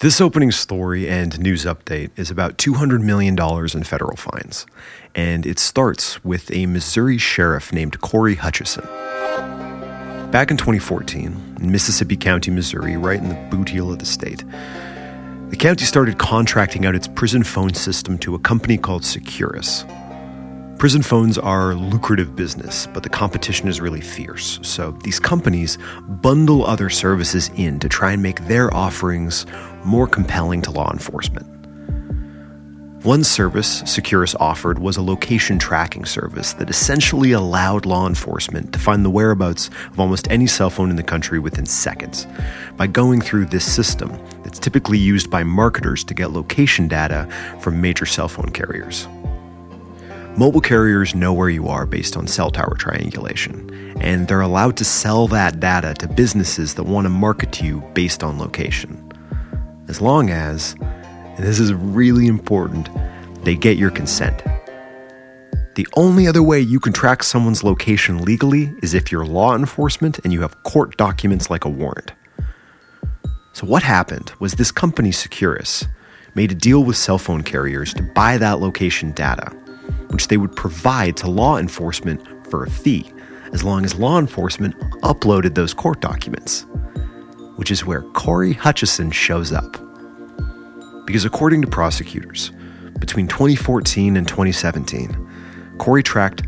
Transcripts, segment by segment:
This opening story and news update is about $200 million in federal fines, and it starts with a Missouri sheriff named Cory Hutcheson. Back in 2014, in Mississippi County, Missouri, right in the boot heel of the state, the county started contracting out its prison phone system to a company called Securus. Prison phones are lucrative business, but the competition is really fierce. So these companies bundle other services in to try and make their offerings more compelling to law enforcement. One service Securus offered was a location tracking service that essentially allowed law enforcement to find the whereabouts of almost any cell phone in the country within seconds by going through this system that's typically used by marketers to get location data from major cell phone carriers. Mobile carriers know where you are based on cell tower triangulation, and they're allowed to sell that data to businesses that want to market to you based on location. As long as, and this is really important, they get your consent. The only other way you can track someone's location legally is if you're law enforcement and you have court documents like a warrant. So, what happened was this company, Securus, made a deal with cell phone carriers to buy that location data which they would provide to law enforcement for a fee, as long as law enforcement uploaded those court documents, which is where Cory Hutcheson shows up. Because according to prosecutors, between 2014 and 2017, Cory tracked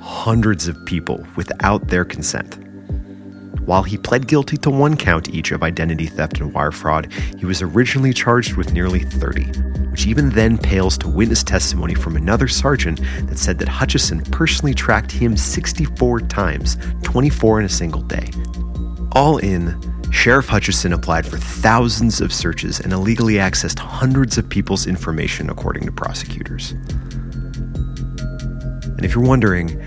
hundreds of people without their consent. While he pled guilty to one count each of identity theft and wire fraud, he was originally charged with nearly 30, which even then pales to witness testimony from another sergeant that said that Hutcheson personally tracked him 64 times, 24 in a single day. All in, Sheriff Hutcheson applied for thousands of searches and illegally accessed hundreds of people's information, according to prosecutors. And if you're wondering,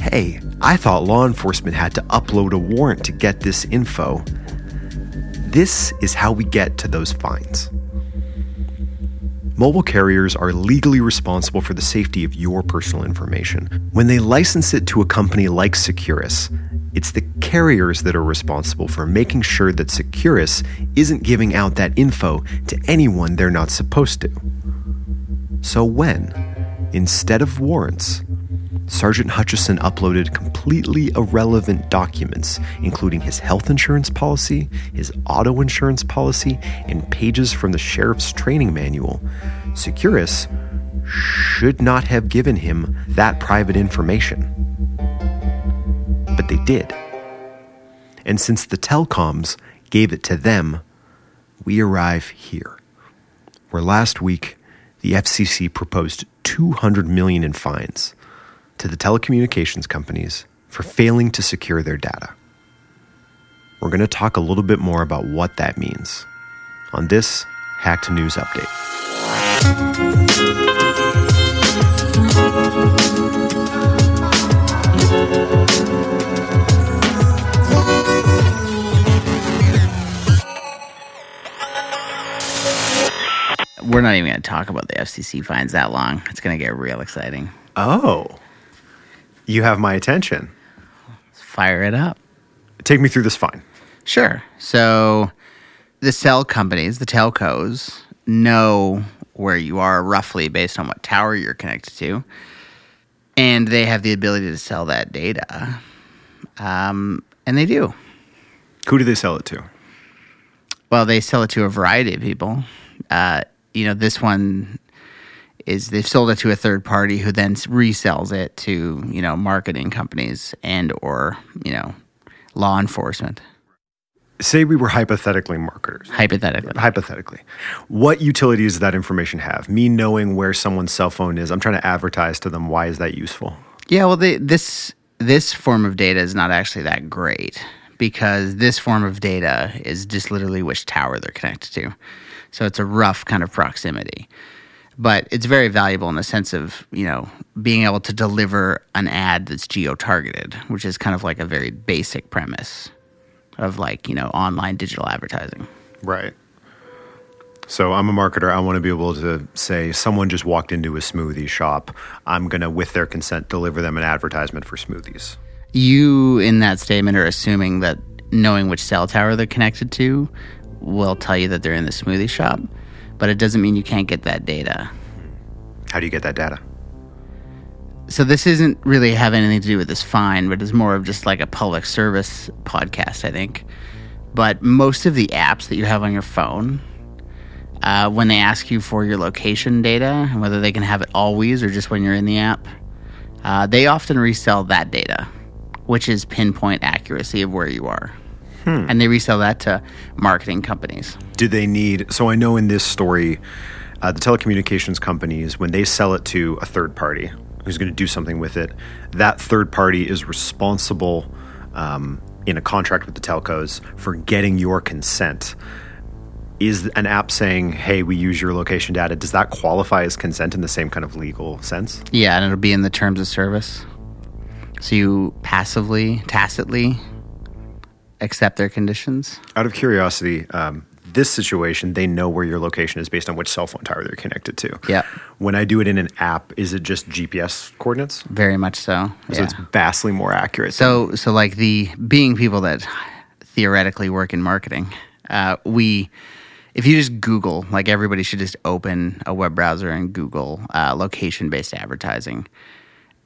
hey, I thought law enforcement had to upload a warrant to get this info. This is how we get to those fines. Mobile carriers are legally responsible for the safety of your personal information. When they license it to a company like Securus, it's the carriers that are responsible for making sure that Securus isn't giving out that info to anyone they're not supposed to. So when, instead of warrants, Sergeant Hutcheson uploaded completely irrelevant documents, including his health insurance policy, his auto insurance policy, and pages from the sheriff's training manual. Securus should not have given him that private information. But they did. And since the telecoms gave it to them, we arrive here, where last week the FCC proposed 200 million in fines to the telecommunications companies for failing to secure their data. We're going to talk a little bit more about what that means on this Hacked News Update. We're not even going to talk about the FCC fines that long. It's going to get real exciting. Oh. You have my attention. Let's fire it up. Take me through this fine. Sure. So the cell companies, the telcos, know where you are roughly based on what tower you're connected to. And they have the ability to sell that data. Um, and they do. Who do they sell it to? Well, they sell it to a variety of people. Uh, you know, this one is they've sold it to a third party who then resells it to you know marketing companies and or you know law enforcement. Say we were hypothetically marketers. Hypothetically. Hypothetically. What utility does that information have? Me knowing where someone's cell phone is. I'm trying to advertise to them why is that useful. Yeah well they, this this form of data is not actually that great because this form of data is just literally which tower they're connected to. So it's a rough kind of proximity but it's very valuable in the sense of you know being able to deliver an ad that's geo targeted, which is kind of like a very basic premise of like you know online digital advertising. Right. So I'm a marketer. I want to be able to say someone just walked into a smoothie shop. I'm going to, with their consent, deliver them an advertisement for smoothies. You, in that statement, are assuming that knowing which cell tower they're connected to will tell you that they're in the smoothie shop, but it doesn't mean you can't get that data. How do you get that data? So this isn't really have anything to do with this fine, but it's more of just like a public service podcast, I think. But most of the apps that you have on your phone, uh, when they ask you for your location data, and whether they can have it always or just when you're in the app, uh, they often resell that data, which is pinpoint accuracy of where you are. And they resell that to marketing companies. Do they need? So I know in this story, uh, the telecommunications companies, when they sell it to a third party who's going to do something with it, that third party is responsible um, in a contract with the telcos for getting your consent. Is an app saying, "Hey, we use your location data"? Does that qualify as consent in the same kind of legal sense? Yeah, and it'll be in the terms of service. So you passively, tacitly accept their conditions. Out of curiosity, um, this situation, they know where your location is based on which cell phone tower they're connected to. Yeah. When I do it in an app, is it just GPS coordinates? Very much so. So yeah. it's vastly more accurate. So, so like the being people that theoretically work in marketing, uh, we, if you just Google, like everybody should just open a web browser and Google uh, location-based advertising.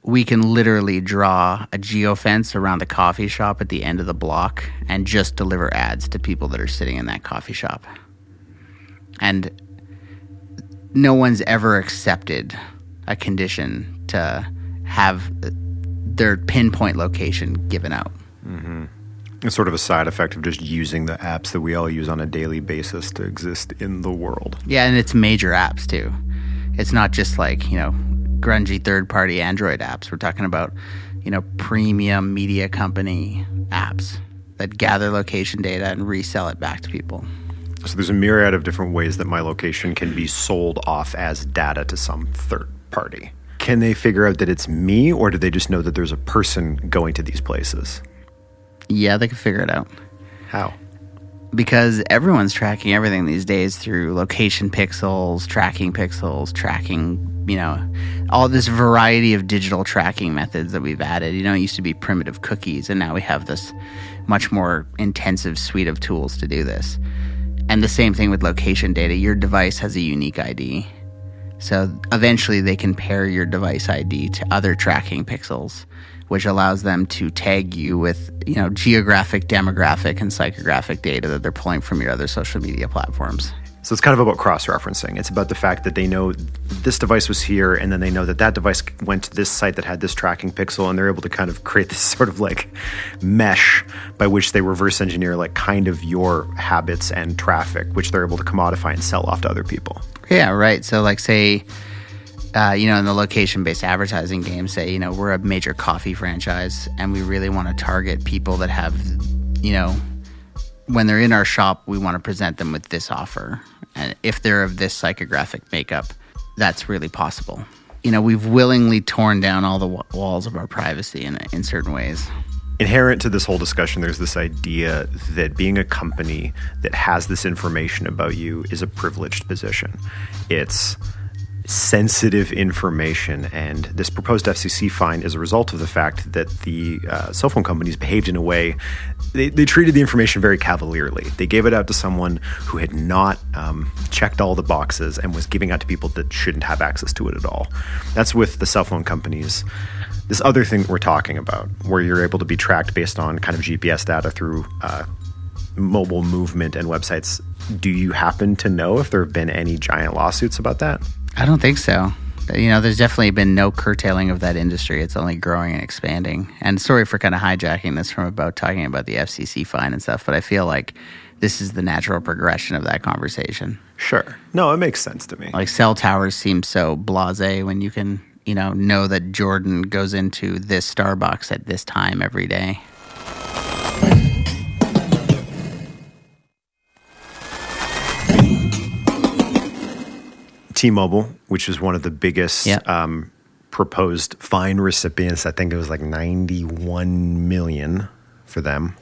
We can literally draw a geofence around the coffee shop at the end of the block and just deliver ads to people that are sitting in that coffee shop. And no one's ever accepted a condition to have their pinpoint location given out. Mm-hmm. It's sort of a side effect of just using the apps that we all use on a daily basis to exist in the world. Yeah, and it's major apps too. It's not just like, you know, grungy third party Android apps. We're talking about, you know, premium media company apps that gather location data and resell it back to people. So there's a myriad of different ways that my location can be sold off as data to some third party. Can they figure out that it's me, or do they just know that there's a person going to these places? Yeah, they can figure it out. How? Because everyone's tracking everything these days through location pixels, tracking pixels, tracking, you know, all this variety of digital tracking methods that we've added. You know, it used to be primitive cookies, and now we have this much more intensive suite of tools to do this. And the same thing with location data. Your device has a unique ID. So eventually they can pair your device ID to other tracking pixels, which allows them to tag you with, you know, geographic, demographic, and psychographic data that they're pulling from your other social media platforms. So it's kind of about cross referencing. It's about the fact that they know this device was here, and then they know that that device went to this site that had this tracking pixel, and they're able to kind of create this sort of like mesh by which they reverse engineer like kind of your habits and traffic, which they're able to commodify and sell off to other people. Yeah, right. So, like, say, uh, you know, in the location based advertising game, say, you know, we're a major coffee franchise and we really want to target people that have, you know, when they're in our shop, we want to present them with this offer. And if they're of this psychographic makeup, that's really possible. You know, we've willingly torn down all the wa- walls of our privacy in, in certain ways. Inherent to this whole discussion, there's this idea that being a company that has this information about you is a privileged position. It's sensitive information, and this proposed FCC fine is a result of the fact that the uh, cell phone companies behaved in a way they, they treated the information very cavalierly. They gave it out to someone who had not um, checked all the boxes and was giving out to people that shouldn't have access to it at all. That's with the cell phone companies. This other thing that we're talking about, where you're able to be tracked based on kind of GPS data through uh, mobile movement and websites. Do you happen to know if there have been any giant lawsuits about that? I don't think so. You know, there's definitely been no curtailing of that industry. It's only growing and expanding. And sorry for kind of hijacking this from about talking about the FCC fine and stuff, but I feel like this is the natural progression of that conversation. Sure. No, it makes sense to me. Like cell towers seem so blasé when you can, you know, know that Jordan goes into this Starbucks at this time every day. T-Mobile, which is one of the biggest Yeah. um, proposed fine recipients. I think it was like 91 million for them.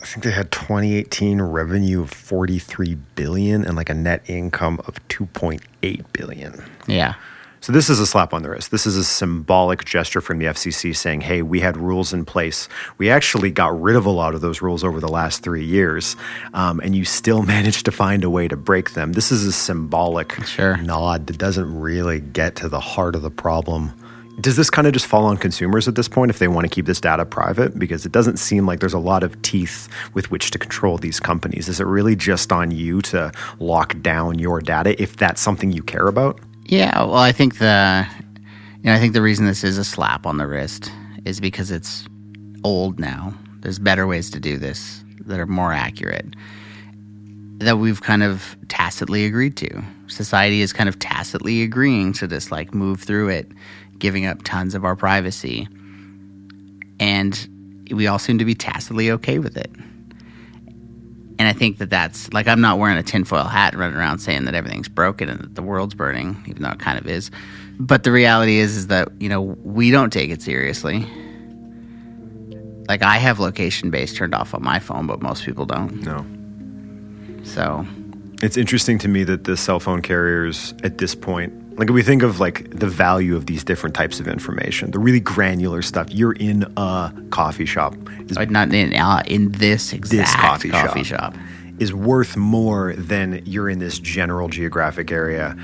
I think they had 2018 revenue of 43 billion and like a net income of 2.8 billion. Yeah. So this is a slap on the wrist. This is a symbolic gesture from the FCC saying, "Hey, we had rules in place. We actually got rid of a lot of those rules over the last three years, um, and you still managed to find a way to break them." This is a symbolic Sure. nod that doesn't really get to the heart of the problem. Does this kind of just fall on consumers at this point if they want to keep this data private? Because it doesn't seem like there's a lot of teeth with which to control these companies. Is it really just on you to lock down your data if that's something you care about? Yeah, well, I think the you know I think the reason this is a slap on the wrist is because it's old now. There's better ways to do this that are more accurate that we've kind of tacitly agreed to. Society is kind of tacitly agreeing to this like move through it, giving up tons of our privacy. And we all seem to be tacitly okay with it. And I think that that's like I'm not wearing a tinfoil hat running around saying that everything's broken and that the world's burning, even though it kind of is. But the reality is, is that you know we don't take it seriously. Like I have location based turned off on my phone, but most people don't. No. So It's interesting to me that the cell phone carriers at this point, like if we think of like the value of these different types of information, the really granular stuff. You're in a coffee shop is, not in uh, in this exact this coffee, coffee shop, shop. is worth more than you're in this general geographic area.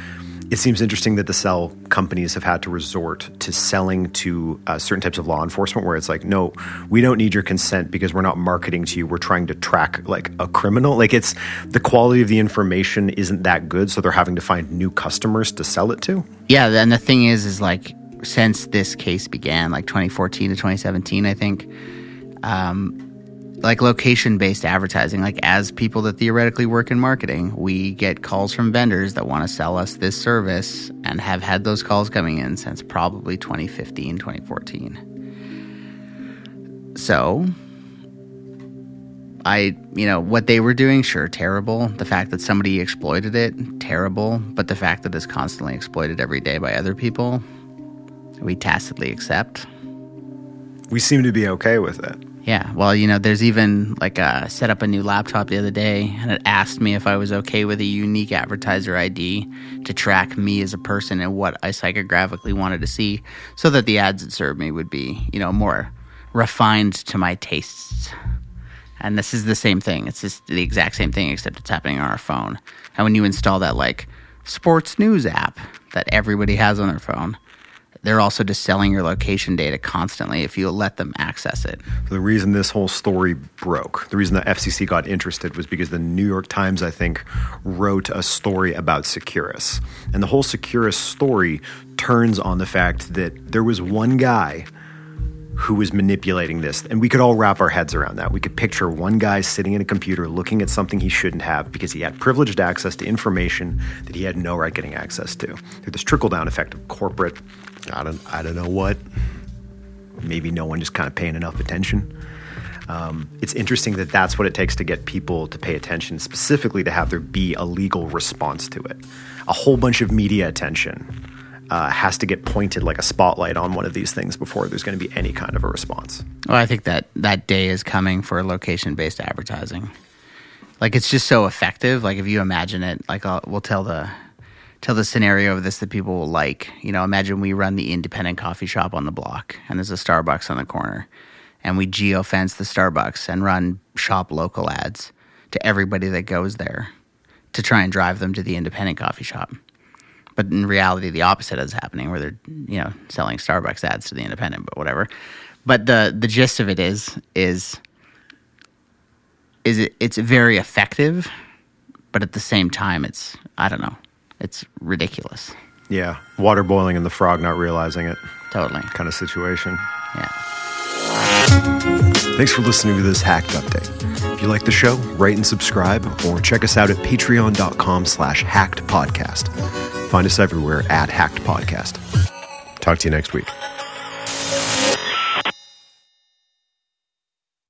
It seems interesting that the cell companies have had to resort to selling to uh, certain types of law enforcement, where it's like, no, we don't need your consent because we're not marketing to you. We're trying to track like a criminal. Like it's the quality of the information isn't that good, so they're having to find new customers to sell it to. Yeah, and the thing is, is like since this case began, like 2014 to 2017, I think, um, like location based advertising, like as people that theoretically work in marketing, we get calls from vendors that want to sell us this service and have had those calls coming in since probably 2015, 2014. So, I, you know, what they were doing, sure, terrible. The fact that somebody exploited it, terrible. But the fact that it's constantly exploited every day by other people, we tacitly accept. We seem to be okay with it. Yeah, well, you know, there's even like uh, set up a new laptop the other day, and it asked me if I was okay with a unique advertiser ID to track me as a person and what I psychographically wanted to see, so that the ads it served me would be, you know, more refined to my tastes. And this is the same thing. It's just the exact same thing, except it's happening on our phone. And when you install that like sports news app that everybody has on their phone, they're also just selling your location data constantly if you let them access it. The reason this whole story broke, the reason the FCC got interested was because the New York Times, I think, wrote a story about Securus. And the whole Securus story turns on the fact that there was one guy who was manipulating this. And we could all wrap our heads around that. We could picture one guy sitting in a computer looking at something he shouldn't have because he had privileged access to information that he had no right getting access to. Through this trickle down effect of corporate, I don't, I don't know what, maybe no one just kind of paying enough attention. Um, it's interesting that that's what it takes to get people to pay attention, specifically to have there be a legal response to it. A whole bunch of media attention uh, has to get pointed like a spotlight on one of these things before there's going to be any kind of a response. Well, I think that that day is coming for location based advertising. Like it's just so effective. Like if you imagine it, like I'll, we'll tell the tell the scenario of this that people will like. You know, imagine we run the independent coffee shop on the block, and there's a Starbucks on the corner, and we geo fence the Starbucks and run shop local ads to everybody that goes there to try and drive them to the independent coffee shop. But in reality, the opposite is happening, where they're you know selling Starbucks ads to the independent, but whatever. But the the gist of it is is is it it's very effective, but at the same time, it's I don't know, it's ridiculous. Yeah, water boiling and the frog not realizing it Totally. kind of situation. Yeah. Thanks for listening to this Hacked Update. If you like the show, rate and subscribe, or check us out at patreon.com slash hacked podcast. Find us everywhere at Hacked Podcast. Talk to you next week.